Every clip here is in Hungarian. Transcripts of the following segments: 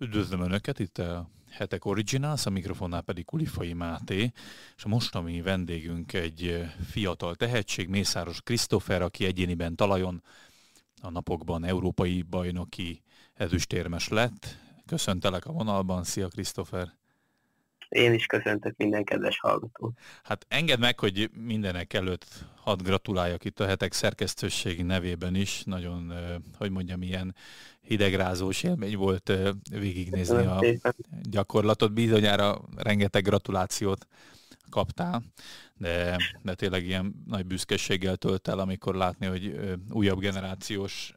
Üdvözlöm Önöket, itt a Hetek Originals, a mikrofonnál pedig Kulifai Máté, és a mostani vendégünk egy fiatal tehetség, Mészáros Krisztófer, aki egyéniben talajon a napokban európai bajnoki ezüstérmes lett. Köszöntelek a vonalban, szia Krisztófer! Én is köszöntök minden kedves hallgató. Hát engedd meg, hogy mindenek előtt hadd gratuláljak itt a hetek szerkesztőségi nevében is. Nagyon, hogy mondjam, ilyen hidegrázós élmény volt végignézni a gyakorlatot. Bizonyára rengeteg gratulációt kaptál, de, de tényleg ilyen nagy büszkeséggel tölt el, amikor látni, hogy újabb generációs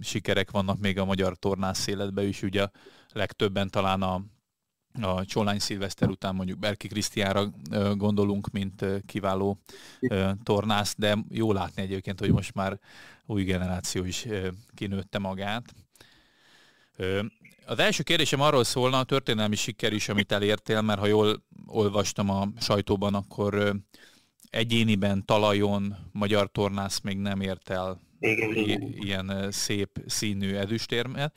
sikerek vannak még a magyar tornász életben is. Ugye legtöbben talán a a Csolány Szilveszter után mondjuk Berki Krisztiára gondolunk, mint kiváló tornász, de jó látni egyébként, hogy most már új generáció is kinőtte magát. Az első kérdésem arról szólna, a történelmi siker is, amit elértél, mert ha jól olvastam a sajtóban, akkor egyéniben, talajon magyar tornász még nem ért el igen, igen. ilyen szép színű ezüstérmet.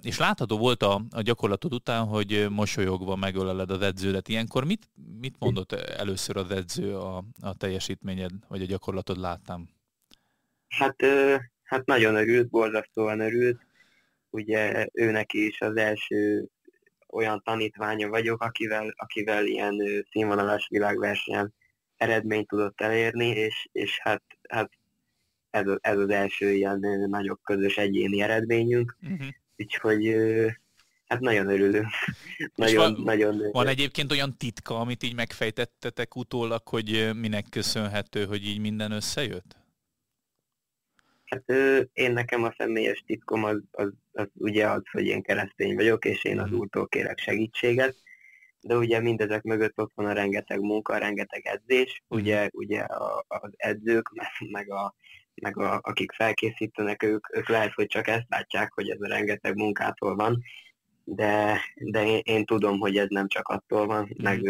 És látható volt a, a gyakorlatod után, hogy mosolyogva megöleled az edződet. Ilyenkor mit, mit mondott először az edző a, a teljesítményed, vagy a gyakorlatod láttam? Hát, hát nagyon örült, borzasztóan örült. Ugye ő neki is az első olyan tanítványa vagyok, akivel, akivel ilyen színvonalas világversenyen eredményt tudott elérni, és, és hát, hát ez, ez az első ilyen nagyobb közös egyéni eredményünk, uh-huh. úgyhogy hát nagyon örülünk. nagyon, van, nagyon, van egyébként olyan titka, amit így megfejtettetek utólag, hogy minek köszönhető, hogy így minden összejött? Hát én nekem a személyes titkom az, az, az ugye az, hogy én keresztény vagyok, és én az mhm. úrtól kérek segítséget, de ugye mindezek mögött ott van a rengeteg munka, a rengeteg edzés, mhm. ugye, ugye a, az edzők, meg a meg a, akik felkészítenek, ők, ők lehet, hogy csak ezt látják, hogy ez a rengeteg munkától van, de, de én, én tudom, hogy ez nem csak attól van, meg,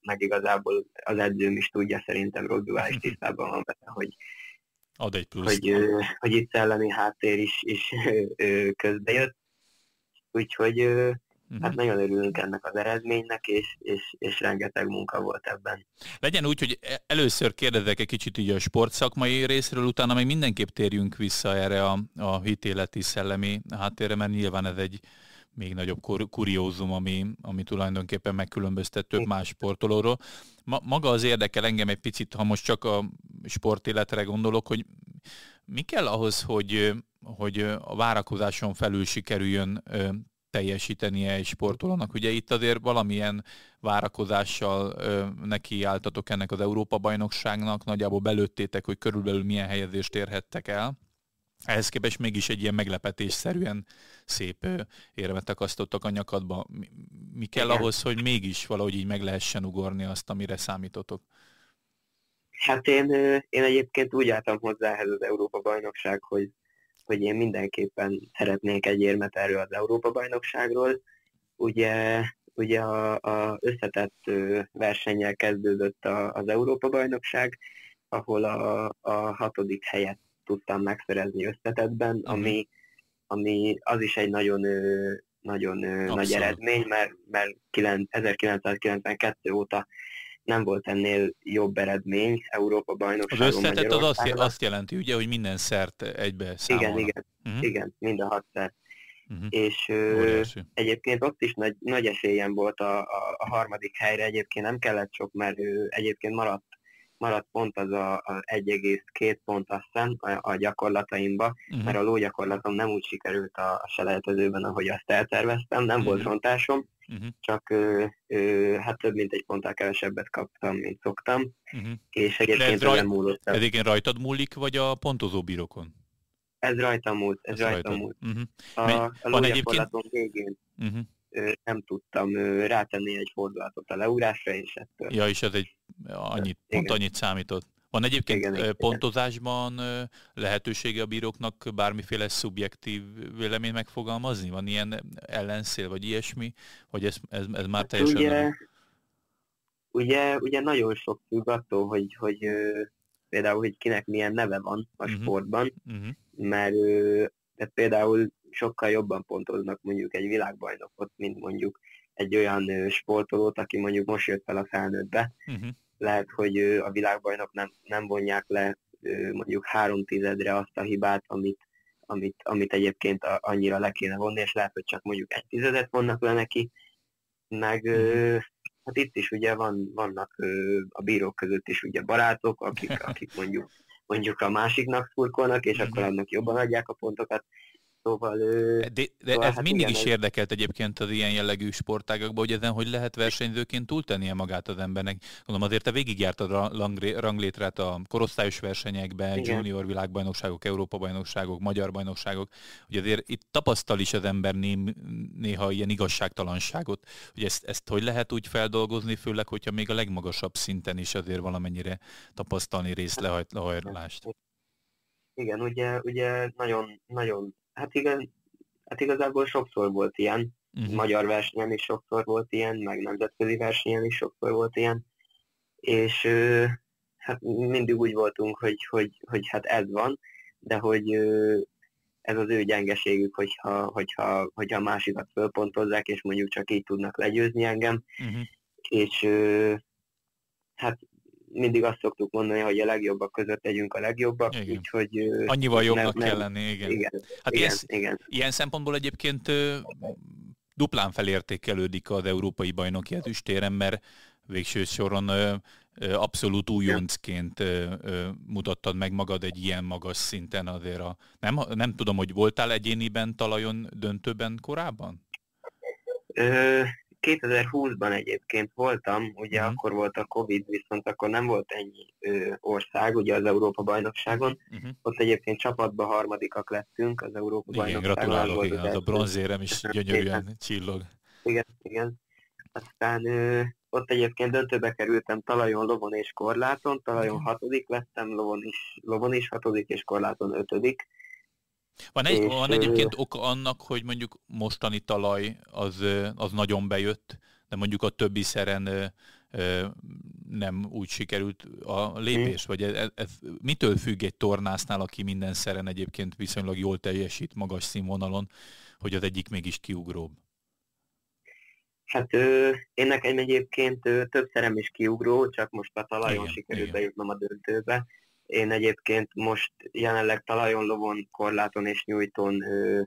meg igazából az edzőm is tudja, szerintem Rodduá is mhm. tisztában van vele, hogy, Ad egy plusz. Hogy, hogy itt szellemi háttér is, is közbejött. Úgyhogy Uh-huh. Hát nagyon örülünk ennek az eredménynek, és, és, és rengeteg munka volt ebben. Legyen úgy, hogy e- először kérdezek egy kicsit így a sportszakmai részről, utána még mindenképp térjünk vissza erre a, a hitéleti szellemi háttérre, mert nyilván ez egy még nagyobb kur- kuriózum, ami, ami tulajdonképpen megkülönböztet több más sportolóról. Ma, maga az érdekel engem egy picit, ha most csak a sportéletre gondolok, hogy mi kell ahhoz, hogy, hogy a várakozáson felül sikerüljön teljesítenie egy sportolónak. Ugye itt azért valamilyen várakozással ö, nekiálltatok ennek az Európa-bajnokságnak, nagyjából belőttétek, hogy körülbelül milyen helyezést érhettek el. Ehhez képest mégis egy ilyen meglepetésszerűen szép ö, érvet akasztottak a nyakadba. Mi, mi kell Igen. ahhoz, hogy mégis valahogy így meg lehessen ugorni azt, amire számítotok? Hát én, én egyébként úgy álltam hozzá ehhez az Európa-bajnokság, hogy hogy én mindenképpen szeretnék egy érmet erről az Európa-bajnokságról. Ugye, ugye a, a összetett versennyel kezdődött a, az Európa-bajnokság, ahol a, a hatodik helyet tudtam megszerezni összetettben, uh-huh. ami, ami az is egy nagyon nagyon Abszolút. nagy eredmény, mert, mert 1992 óta nem volt ennél jobb eredmény Európa bajnokságon Az összetett az azt, azt jelenti, ugye, hogy minden szert egybe számolnak. Igen, igen, uh-huh. igen, mind a hat szert. Uh-huh. És ö, egyébként ott is nagy, nagy esélyem volt a, a, a harmadik helyre, egyébként nem kellett sok, mert ő egyébként maradt, maradt pont az a, a 1,2 pont azt hiszem a, a gyakorlataimba, uh-huh. mert a lógyakorlatom nem úgy sikerült a, a selejtezőben, ahogy azt elterveztem, nem uh-huh. volt rontásom, uh-huh. csak ö, ö, hát több mint egy ponttal kevesebbet kaptam, mint szoktam, uh-huh. és egyébként raj... múlott. Ez egyébként rajtad múlik, vagy a pontozó bírókon? Ez rajtam múlt, ez, ez rajtam múlt. Uh-huh. A, a Van egyébként... végén uh-huh. ö, nem tudtam ö, rátenni egy fordulatot a leúrásra, és ettől... Ja, és ez egy annyit, pont annyit számított. Van egyébként igen, pontozásban lehetősége a bíróknak bármiféle szubjektív vélemény megfogalmazni? Van ilyen ellenszél, vagy ilyesmi? Vagy ez, ez, ez már hát teljesen... Ugye, ugye, ugye nagyon sok függ attól, hogy, hogy például, hogy kinek milyen neve van a uh-huh. sportban, uh-huh. mert tehát például sokkal jobban pontoznak mondjuk egy világbajnokot, mint mondjuk egy olyan sportolót, aki mondjuk most jött fel a felnőttbe. Uh-huh. Lehet, hogy a világbajnok nem, nem vonják le mondjuk három tizedre azt a hibát, amit, amit, amit egyébként annyira le kéne vonni, és lehet, hogy csak mondjuk egy tizedet vonnak le neki, meg uh-huh. hát itt is ugye van, vannak a bírók között is ugye barátok, akik, akik mondjuk mondjuk a másiknak szurkolnak, és akkor annak jobban adják a pontokat. Szóval, de, de szóval, ez hát mindig igen, is érdekelt egyébként az ilyen jellegű sportágakban, hogy ezen hogy lehet versenyzőként túltennie magát az embernek. Gondolom azért te végigjártad a ranglétrát a korosztályos versenyekben, igen. junior világbajnokságok, Európa-bajnokságok, magyar bajnokságok, hogy azért itt tapasztal is az ember néha ilyen igazságtalanságot, hogy ezt, ezt hogy lehet úgy feldolgozni, főleg, hogyha még a legmagasabb szinten is azért valamennyire tapasztalni részlehajlást. Igen, ugye, ugye nagyon, nagyon Hát igen, hát igazából sokszor volt ilyen. Uh-huh. Magyar versenyen is sokszor volt ilyen, meg nemzetközi versenyen is sokszor volt ilyen. És hát mindig úgy voltunk, hogy, hogy, hogy hát ez van, de hogy ez az ő gyengeségük, hogyha, hogyha, hogyha a másikat fölpontozzák, és mondjuk csak így tudnak legyőzni engem. Uh-huh. És hát mindig azt szoktuk mondani, hogy a legjobbak között legyünk a legjobbak, igen. úgyhogy... Annyival jobbnak nem, kell lenni, igen. igen. Hát igen, ilyen, igen. ilyen szempontból egyébként duplán felértékelődik az európai bajnoki ezüstéren, mert végső soron abszolút újoncként mutattad meg magad egy ilyen magas szinten azért a... Nem, nem tudom, hogy voltál egyéniben talajon döntőben korábban? 2020-ban egyébként voltam, ugye uh-huh. akkor volt a Covid, viszont akkor nem volt ennyi ö, ország, ugye az Európa-bajnokságon. Uh-huh. Ott egyébként csapatban harmadikak lettünk az Európa-bajnokságon. Igen, gratulálok, igen, az a bronzérem is gyönyörűen csillog. Igen, igen. Aztán ö, ott egyébként döntőbe kerültem talajon, lovon és korláton, talajon okay. hatodik lettem, lovon is, lovon is hatodik és korláton ötödik. Van, egy, és, van egyébként oka annak, hogy mondjuk mostani talaj az, az nagyon bejött, de mondjuk a többi szeren nem úgy sikerült a lépés? Vagy ez, ez mitől függ egy tornásznál, aki minden szeren egyébként viszonylag jól teljesít magas színvonalon, hogy az egyik mégis kiugróbb? Hát ö, én nekem egyébként ö, több szerem is kiugró, csak most a talajon igen, sikerült igen. bejutnom a döntőbe. Én egyébként most jelenleg talajon, lovon, korláton és nyújton ö,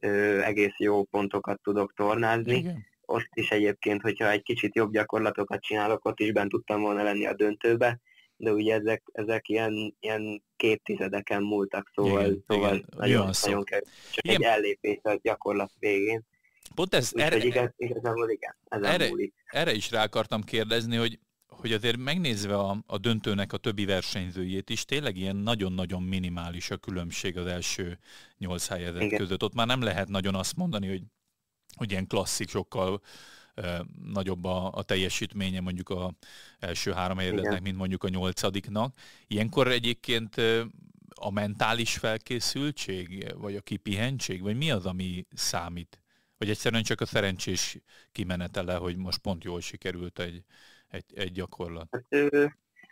ö, egész jó pontokat tudok tornázni. Igen. Ott is egyébként, hogyha egy kicsit jobb gyakorlatokat csinálok, ott is bent tudtam volna lenni a döntőbe, de ugye ezek, ezek ilyen, ilyen két tizedeken múltak, szóval, igen, szóval igen. nagyon, nagyon kell. Csak igen. egy ellépés a gyakorlat végén. Pont ez, Úgy, erre, igaz, igazából igen, erre, erre is rá akartam kérdezni, hogy hogy azért megnézve a, a döntőnek a többi versenyzőjét is, tényleg ilyen nagyon-nagyon minimális a különbség az első nyolc helyezett Igen. között. Ott már nem lehet nagyon azt mondani, hogy, hogy ilyen klasszik, sokkal e, nagyobb a, a teljesítménye mondjuk a első három helyezettnek, mint mondjuk a nyolcadiknak. Ilyenkor egyébként a mentális felkészültség, vagy a kipihentség, vagy mi az, ami számít? Vagy egyszerűen csak a szerencsés kimenetele, hogy most pont jól sikerült egy, egy, egy gyakorlat? Hát,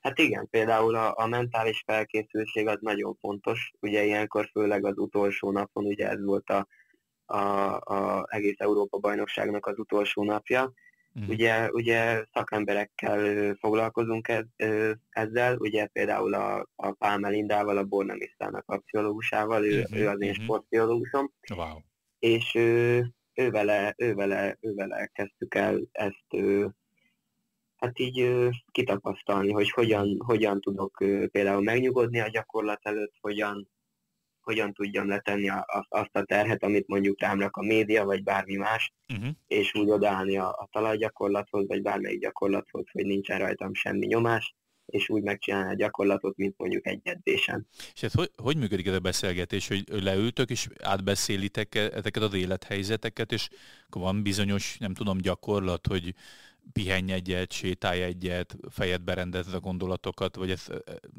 hát igen, például a, a mentális felkészültség az nagyon fontos. Ugye ilyenkor főleg az utolsó napon, ugye ez volt a, a, a egész Európa bajnokságnak az utolsó napja. Mm. Ugye, ugye szakemberekkel foglalkozunk ez, ezzel, ugye például a, a Pál Melindával, a Borna Misztának a pszichológusával, ő, mm-hmm. ő az én mm-hmm. sportpszichológusom. Wow. És ő, ő, vele, ő, vele, ő vele kezdtük el ezt hát így kitapasztalni, hogy hogyan, hogyan tudok például megnyugodni a gyakorlat előtt, hogyan, hogyan tudjam letenni a, azt a terhet, amit mondjuk rám rak a média, vagy bármi más, uh-huh. és úgy odaállni a, a talajgyakorlathoz, vagy bármelyik gyakorlathoz, hogy nincsen rajtam semmi nyomás, és úgy megcsinálni a gyakorlatot, mint mondjuk egy edzésen. És ez hogy, hogy működik ez a beszélgetés, hogy leültök és átbeszélitek e, ezeket az élethelyzeteket, és akkor van bizonyos, nem tudom, gyakorlat, hogy pihenj egyet, sétálj egyet, fejed berendezd a gondolatokat, vagy ez,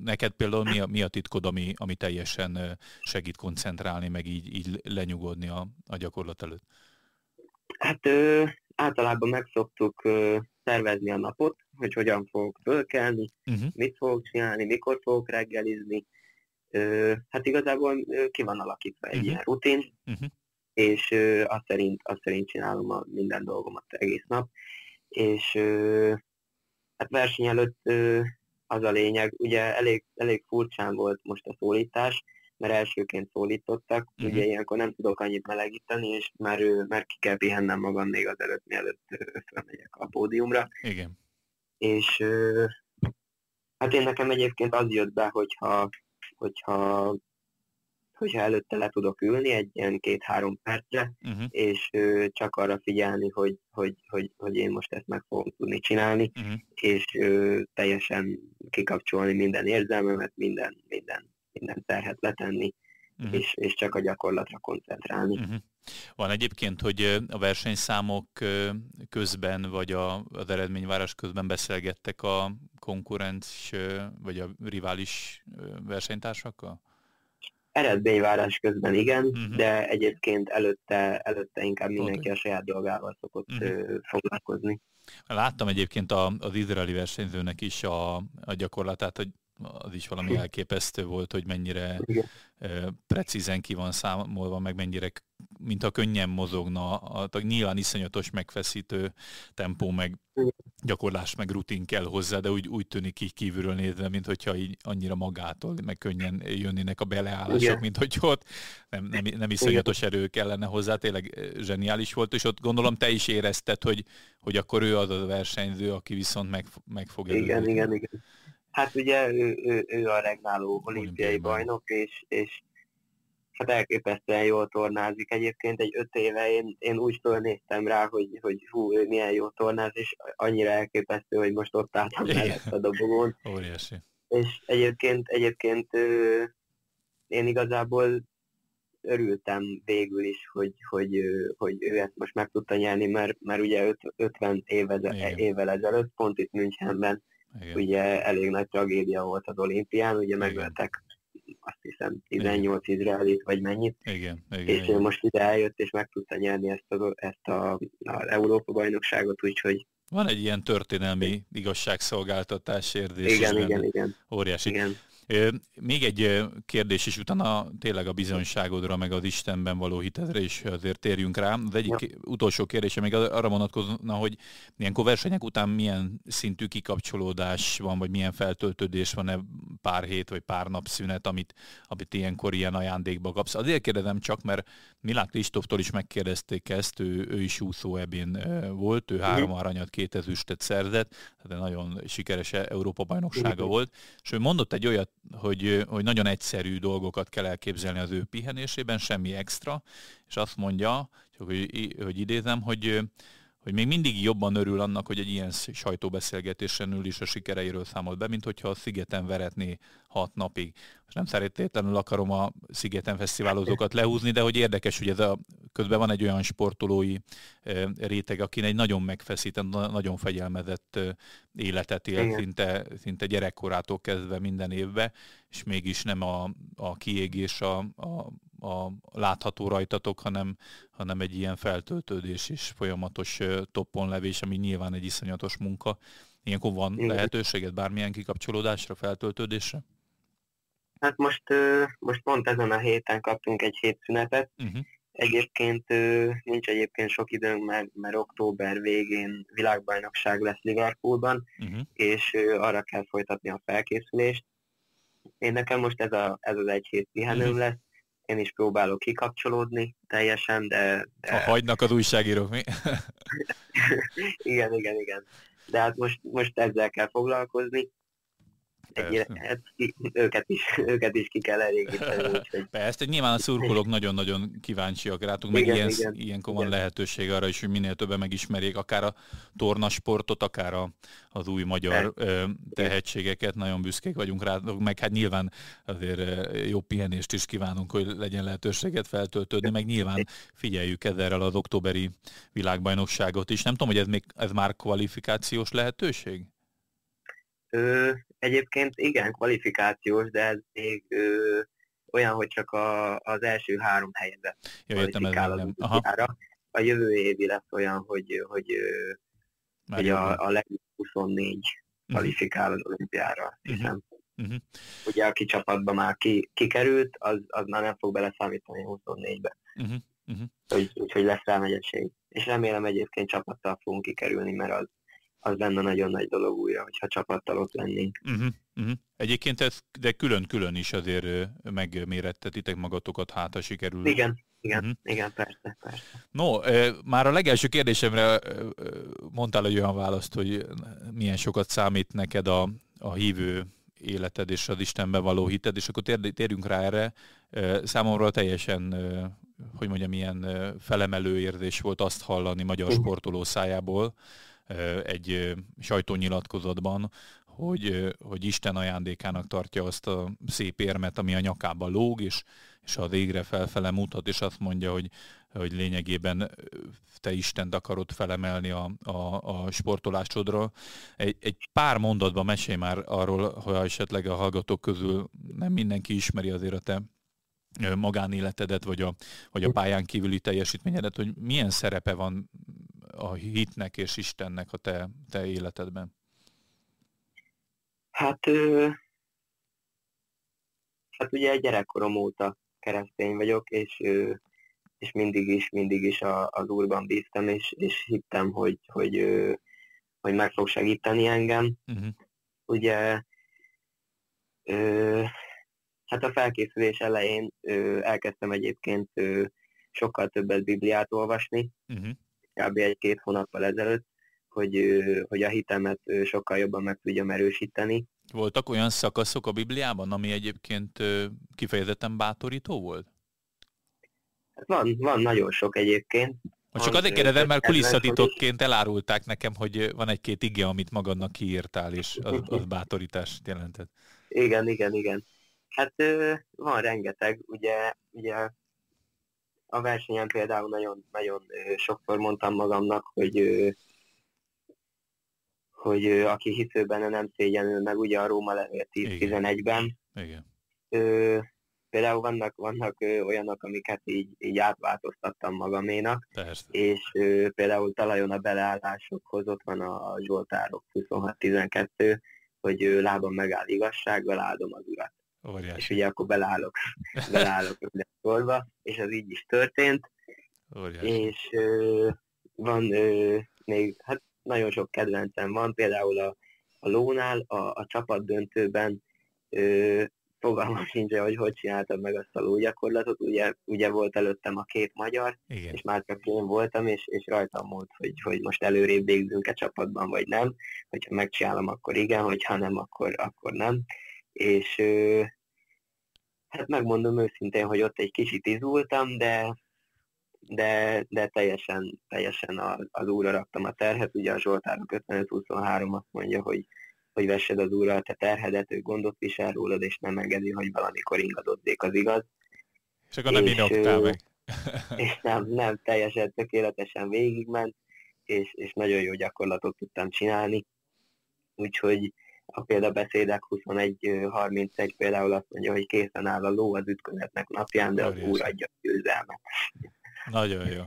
neked például mi a, mi a titkod, ami, ami teljesen segít koncentrálni, meg így, így lenyugodni a, a gyakorlat előtt? Hát ö, általában meg szoktuk ö, szervezni a napot, hogy hogyan fogok fölkelni, uh-huh. mit fogok csinálni, mikor fogok reggelizni. Ö, hát igazából ö, ki van alakítva egy uh-huh. ilyen rutin, uh-huh és azt szerint, azt szerint csinálom a minden dolgomat egész nap, és hát verseny előtt az a lényeg, ugye elég, elég furcsán volt most a szólítás, mert elsőként szólítottak, uh-huh. ugye ilyenkor nem tudok annyit melegíteni, és már, már ki kell pihennem magam még az előtt, mielőtt felmegyek a pódiumra. Igen. És hát én nekem egyébként az jött be, hogyha, hogyha hogyha előtte le tudok ülni egy ilyen két-három percre, uh-huh. és ö, csak arra figyelni, hogy, hogy, hogy, hogy én most ezt meg fogom tudni csinálni, uh-huh. és ö, teljesen kikapcsolni minden érzelmemet, minden, minden, minden terhet letenni, uh-huh. és, és csak a gyakorlatra koncentrálni. Uh-huh. Van egyébként, hogy a versenyszámok közben, vagy a, az eredményvárás közben beszélgettek a konkurenc, vagy a rivális versenytársakkal? Eredményvárás közben igen, uh-huh. de egyébként előtte, előtte inkább mindenki a saját dolgával szokott uh-huh. foglalkozni. Láttam egyébként a, az izraeli versenyzőnek is a, a gyakorlatát, hogy az is valami elképesztő volt, hogy mennyire Igen. precízen ki van számolva, meg mennyire, mintha könnyen mozogna, a, a nyilván iszonyatos megfeszítő tempó, meg gyakorlás, meg rutin kell hozzá, de úgy, úgy tűnik így kívülről nézve, mint hogyha így annyira magától, meg könnyen jönnének a beleállások, Igen. mint hogy ott nem, nem, nem iszonyatos erő kellene hozzá, tényleg zseniális volt, és ott gondolom te is érezted, hogy, hogy akkor ő az a versenyző, aki viszont meg, meg fog Igen, igen, igen. Hát ugye ő, ő, ő a regnáló olimpiai bajnok, és, és hát elképesztően jól tornázik. Egyébként egy öt éve én, én úgy fölnéztem rá, hogy, hogy hú, ő milyen jó tornáz, és annyira elképesztő, hogy most ott álltam mellett a dobogón. Óriási. És egyébként, egyébként én igazából örültem végül is, hogy, hogy, hogy ő ezt most meg tudta nyerni, mert, mert ugye 50 évvel, évvel ezelőtt, pont itt Münchenben igen. Ugye elég nagy tragédia volt az olimpián, ugye megöltek azt hiszem 18 igen. izraelit, vagy mennyit. Igen, igen, és igen. most ide eljött, és meg tudta nyerni ezt, a, ezt a, az Európa-bajnokságot, úgyhogy van egy ilyen történelmi igazságszolgáltatás érzés. Igen, igen, igen. Óriási. Igen. Még egy kérdés is, utána tényleg a bizonyságodra, meg az Istenben való hitedre is azért térjünk rá. Az egyik ja. utolsó kérdése még arra vonatkozna, hogy ilyenkor versenyek után milyen szintű kikapcsolódás van, vagy milyen feltöltődés van-e pár hét vagy pár nap szünet, amit, amit ilyenkor ilyen ajándékba kapsz. Azért kérdezem csak, mert Milán Kristóftól is megkérdezték ezt, ő, ő is úszó ebén volt, ő három mhm. aranyat, két ezüstet szerzett, tehát nagyon sikeres Európa-bajnoksága volt, és ő mondott egy olyat, hogy, hogy nagyon egyszerű dolgokat kell elképzelni az ő pihenésében, semmi extra, és azt mondja, hogy, hogy idézem, hogy hogy még mindig jobban örül annak, hogy egy ilyen sajtóbeszélgetésen ül is a sikereiről számolt be, mint hogyha a Szigeten veretné hat napig. Most nem szeretetlenül akarom a Szigeten fesztiválozókat lehúzni, de hogy érdekes, hogy ez a, közben van egy olyan sportolói réteg, aki egy nagyon megfeszített, nagyon fegyelmezett életet él, szinte, szinte gyerekkorától kezdve minden évbe, és mégis nem a, a kiégés a, a, a látható rajtatok, hanem, hanem egy ilyen feltöltődés és folyamatos toppon levés, ami nyilván egy iszonyatos munka. Ilyenkor van Igen. lehetőséget bármilyen kikapcsolódásra, feltöltődésre? Hát most, most pont ezen a héten kaptunk egy hétszünetet. Uh-huh. Egyébként nincs egyébként sok időnk, mert, mert október végén világbajnokság lesz Liverpoolban, uh-huh. és arra kell folytatni a felkészülést. Én nekem most ez, a, ez az egy hét pihenőm uh-huh. lesz, én is próbálok kikapcsolódni teljesen, de... de... Ha hagynak az újságírók, mi? igen, igen, igen. De hát most, most ezzel kell foglalkozni, egy, hát, őket, is, őket is ki kell elégíteni. Úgyhogy... Persze, nyilván a szurkolók nagyon-nagyon kíváncsiak rátok, meg igen, ilyen, igen, ilyenkor van igen. lehetőség arra is, hogy minél többen megismerjék akár a tornasportot, akár a, az új magyar ö, tehetségeket, nagyon büszkék vagyunk rátok, meg hát nyilván azért jó pihenést is kívánunk, hogy legyen lehetőséget feltöltődni, meg nyilván figyeljük ezzel az októberi világbajnokságot is. Nem tudom, hogy ez, még, ez már kvalifikációs lehetőség? Ö, egyébként igen, kvalifikációs, de ez még ö, olyan, hogy csak a, az első három helyezett ja, kvalifikál az olimpiára. A jövő évi lesz olyan, hogy, hogy, hogy a, a legjobb 24 uh-huh. kvalifikál az olimpiára, mhm. hiszem. Uh-huh. Ugye aki csapatban már ki, kikerült, az, az már nem fog beleszámítani 24-be. Uh-huh. Uh-huh. Úgy, úgyhogy lesz rá megyeség. És remélem egyébként csapattal fogunk kikerülni, mert az, az lenne nagyon nagy dolog újra, hogyha csapattal ott lennénk. Uh-huh, uh-huh. Egyébként ez, de külön-külön is azért megmérettetitek magatokat, hát ha sikerül. Igen, igen, uh-huh. igen, persze, persze. No, már a legelső kérdésemre mondtál egy olyan választ, hogy milyen sokat számít neked a, a hívő életed és az Istenben való hited, és akkor térjünk rá erre. Számomra teljesen, hogy mondjam, milyen felemelő érzés volt azt hallani magyar sportoló szájából egy sajtónyilatkozatban, hogy, hogy Isten ajándékának tartja azt a szép érmet, ami a nyakába lóg, és, és a végre felfele mutat, és azt mondja, hogy, hogy lényegében te Istent akarod felemelni a, a, a sportolásodra. Egy, egy pár mondatban mesélj már arról, hogy esetleg a hallgatók közül nem mindenki ismeri azért a te magánéletedet, vagy a, vagy a pályán kívüli teljesítményedet, hogy milyen szerepe van a hitnek és Istennek a te, te életedben? Hát, ö, hát ugye gyerekkorom óta keresztény vagyok, és, ö, és mindig is, mindig is a, az Úrban bíztam, és, és hittem, hogy, hogy, ö, hogy meg fog segíteni engem. Uh-huh. Ugye ö, hát a felkészülés elején ö, elkezdtem egyébként ö, sokkal többet Bibliát olvasni, uh-huh. Kb. egy-két hónappal ezelőtt, hogy, hogy a hitemet sokkal jobban meg tudjam erősíteni. Voltak olyan szakaszok a Bibliában, ami egyébként kifejezetten bátorító volt? Hát van, van nagyon sok egyébként. Most csak azért kérdezem, mert kulisszatitokként elárulták nekem, hogy van egy-két ige, amit magadnak kiírtál, és az, az bátorítást jelentett. Igen, igen, igen. Hát van rengeteg, ugye, ugye a versenyen például nagyon, nagyon sokszor mondtam magamnak, hogy hogy aki hisző benne nem szégyenül meg, ugye a Róma levél 10-11-ben. Igen. Ö, például vannak, vannak ö, olyanok, amiket így, így átváltoztattam magaménak, Persze. és ö, például talajon a beleállásokhoz ott van a Zsoltárok 26-12, hogy ö, lábam megáll igazsággal, áldom az urat. Óriási. És ugye akkor beleállok, beleállok sorba, és az így is történt. Óriási. És ö, van ö, még, hát nagyon sok kedvencem van, például a, a lónál, a, a csapat döntőben ö, fogalmam sincs, hogy hogy csináltam meg azt a lógyakorlatot, ugye, ugye volt előttem a két magyar, Igen. és már csak én voltam, és, és rajtam volt, hogy, hogy most előrébb végzünk-e csapatban, vagy nem, hogyha megcsinálom, akkor igen, hogyha nem, akkor, akkor nem, és ö, hát megmondom őszintén, hogy ott egy kicsit izultam, de, de, de teljesen, teljesen az, az úra raktam a terhet. Ugye a Zsoltárok 55-23 azt mondja, hogy, hogy vessed az úrral te terhedet, ő gondot visel rólad, és nem engedi, hogy valamikor ingadozzék az igaz. És akkor nem inogtál meg. és nem, nem, teljesen tökéletesen végigment, és, és nagyon jó gyakorlatot tudtam csinálni. Úgyhogy a példabeszédek 21-31 például azt mondja, hogy készen áll a ló az ütközetnek napján, de az úr adja a győzelmet. Nagyon jó.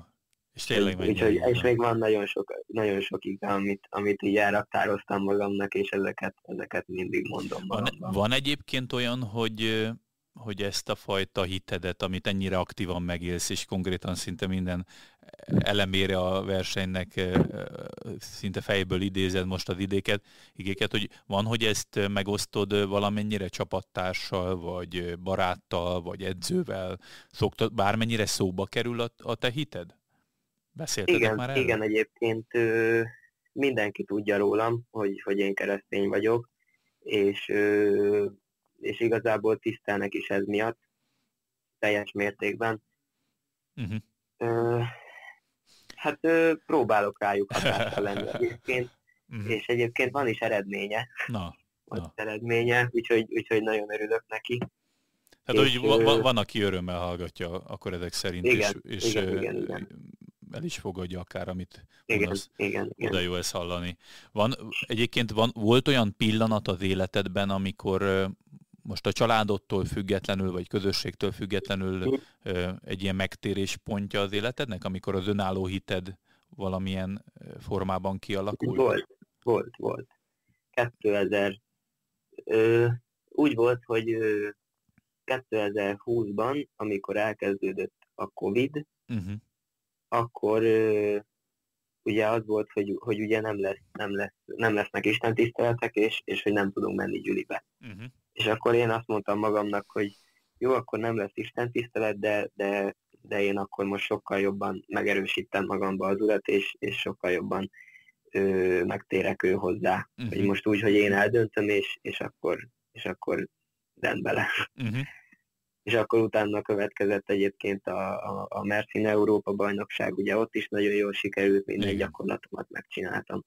És tényleg Úgyhogy, és még van nagyon sok, nagyon sok igen, amit, amit így elraktároztam magamnak, és ezeket, ezeket mindig mondom Van, van egyébként olyan, hogy hogy ezt a fajta hitedet, amit ennyire aktívan megélsz, és konkrétan szinte minden elemére a versenynek szinte fejből idézed most az idéket, igéket, hogy van, hogy ezt megosztod valamennyire csapattársal, vagy baráttal, vagy edzővel, szoktad, bármennyire szóba kerül a, a te hited? Beszéltetek igen, már erről? Igen, egyébként ö, mindenki tudja rólam, hogy, hogy én keresztény vagyok, és ö, és igazából tisztelnek is ez miatt, teljes mértékben. Uh-huh. Ö, hát ö, próbálok rájuk hatással lenni egyébként, uh-huh. és egyébként van is eredménye. Na. Van na. eredménye, úgyhogy, úgyhogy nagyon örülök neki. Tehát, és, hogy van, van, aki örömmel hallgatja akkor ezek szerint, igen, és, és igen, igen, igen. el is fogadja akár, amit igen, mondasz. Igen, igen. Oda jó ezt hallani. Van, egyébként van, volt olyan pillanat az életedben, amikor most a családodtól függetlenül, vagy közösségtől függetlenül egy ilyen megtérés pontja az életednek, amikor az önálló hited valamilyen formában kialakult? Volt, volt, volt. 2000, ö, úgy volt, hogy 2020-ban, amikor elkezdődött a Covid, uh-huh. akkor ugye az volt, hogy, hogy ugye nem, lesz, nem, lesz, nem lesznek istentiszteletek, és, és hogy nem tudunk menni gyülibe. Uh-huh. És akkor én azt mondtam magamnak, hogy jó, akkor nem lesz istentisztelet, de, de, de én akkor most sokkal jobban megerősítem magamba az urat, és, és sokkal jobban ö, megtérek ő hozzá. Uh-huh. Hogy most úgy, hogy én eldöntöm, és, és akkor, és akkor rendben lesz. Uh-huh és akkor utána következett egyébként a, a, a Mersin Európa bajnokság, ugye ott is nagyon jól sikerült, minden Igen. gyakorlatomat megcsináltam.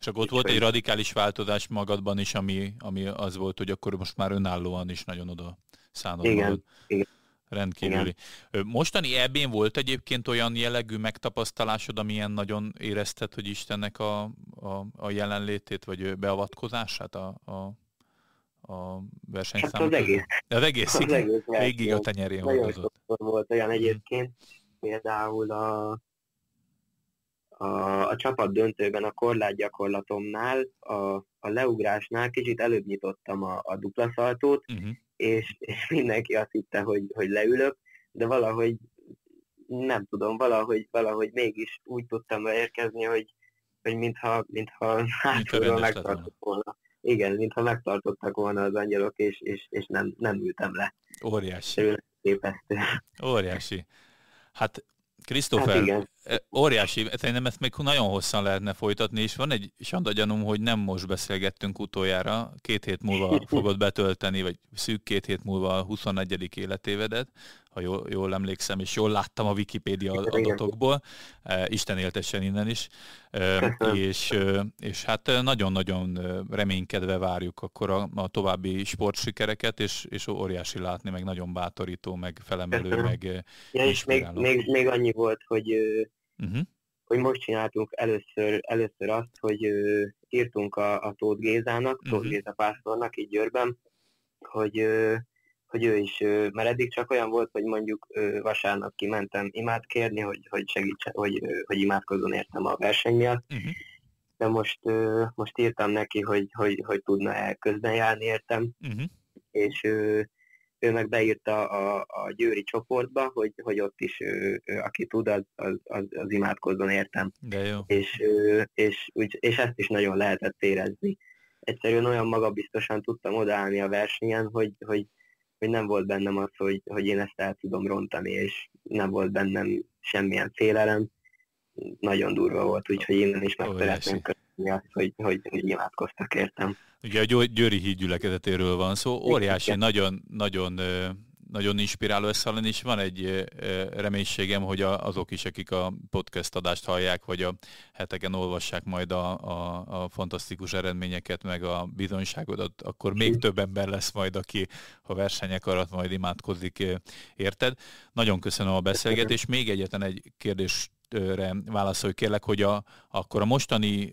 És akkor ott volt egy radikális változás magadban is, ami, ami az volt, hogy akkor most már önállóan is nagyon oda szánod Igen, magad. Igen. Rendkívüli. Igen. Mostani ebén volt egyébként olyan jellegű megtapasztalásod, amilyen nagyon érezted, hogy Istennek a, a, a jelenlétét, vagy beavatkozását a, a a versenyszám. Hát az egész. De az egész, az egész végig a tenyerén volt. volt olyan egyébként, például a, a, a csapat döntőben a korlátgyakorlatomnál, a, a leugrásnál kicsit előbb nyitottam a, a dupla szaltót, uh-huh. és, és mindenki azt hitte, hogy, hogy leülök, de valahogy nem tudom, valahogy, valahogy mégis úgy tudtam beérkezni, hogy, hogy mintha, mintha hátulról megtartott volna igen, mintha megtartottak volna az angyalok, és, és, és nem, nem ültem le. Óriási. Óriási. Hát Krisztófer, hát óriási, szerintem ezt még nagyon hosszan lehetne folytatni, és van egy sanda gyanúm, hogy nem most beszélgettünk utoljára, két hét múlva fogod betölteni, vagy szűk két hét múlva a 21. életévedet, ha jól, jól emlékszem, és jól láttam a Wikipédia adatokból, Isten éltessen innen is, és, és hát nagyon-nagyon reménykedve várjuk akkor a, a további sportsikereket, és, és óriási látni, meg nagyon bátorító, meg felemelő, meg ja, és még, még, még annyi volt, hogy uh-huh. hogy most csináltunk először, először azt, hogy írtunk a, a Tóth Gézának, uh-huh. Tóth Géza pásztornak így Győrben, hogy hogy ő is, mert eddig csak olyan volt, hogy mondjuk vasárnap kimentem imád kérni, hogy, hogy segítsen, hogy, hogy imádkozzon értem a verseny miatt, uh-huh. de most, most írtam neki, hogy, hogy, hogy tudna el közben járni értem, uh-huh. és ő meg beírta a, a győri csoportba, hogy, hogy ott is ő, ő, aki tud, az, az, az, az imádkozzon értem. De jó. És, és, úgy, és ezt is nagyon lehetett érezni. Egyszerűen olyan magabiztosan tudtam odaállni a versenyen, hogy, hogy, hogy nem volt bennem az, hogy, hogy én ezt el tudom rontani, és nem volt bennem semmilyen félelem. Nagyon durva volt, úgyhogy én is meg szeretném köszönni azt, hogy, hogy, hogy nyilatkoztak értem. Ugye a Győri híd gyülekezetéről van szó, óriási, nagyon, nagyon, nagyon inspiráló lesz hallani, és van egy reménységem, hogy azok is, akik a podcast adást hallják, vagy a heteken olvassák majd a, a, a fantasztikus eredményeket, meg a bizonyságodat, akkor még több ember lesz majd, aki a versenyek alatt majd imádkozik, érted? Nagyon köszönöm a beszélgetést. Még egyetlen egy kérdés válaszolj kérlek, hogy a, akkor a mostani,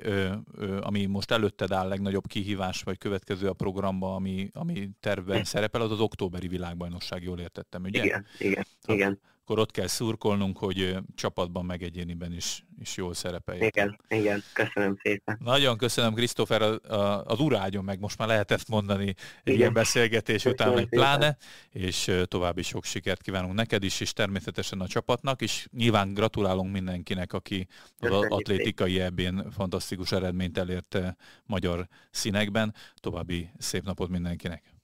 ami most előtted áll legnagyobb kihívás, vagy következő a programba, ami, ami tervben szerepel, az az októberi világbajnokság, jól értettem, ugye? Igen, igen, igen akkor ott kell szurkolnunk, hogy csapatban meg egyéniben is, is jól szerepeljünk. Igen, igen, köszönöm szépen. Nagyon köszönöm, Krisztófer, az urágyon meg most már lehet ezt mondani egy igen. ilyen beszélgetés köszönöm után, meg pláne, és további sok sikert kívánunk neked is, és természetesen a csapatnak, és nyilván gratulálunk mindenkinek, aki az atlétikai ebben fantasztikus eredményt elért magyar színekben. További szép napot mindenkinek!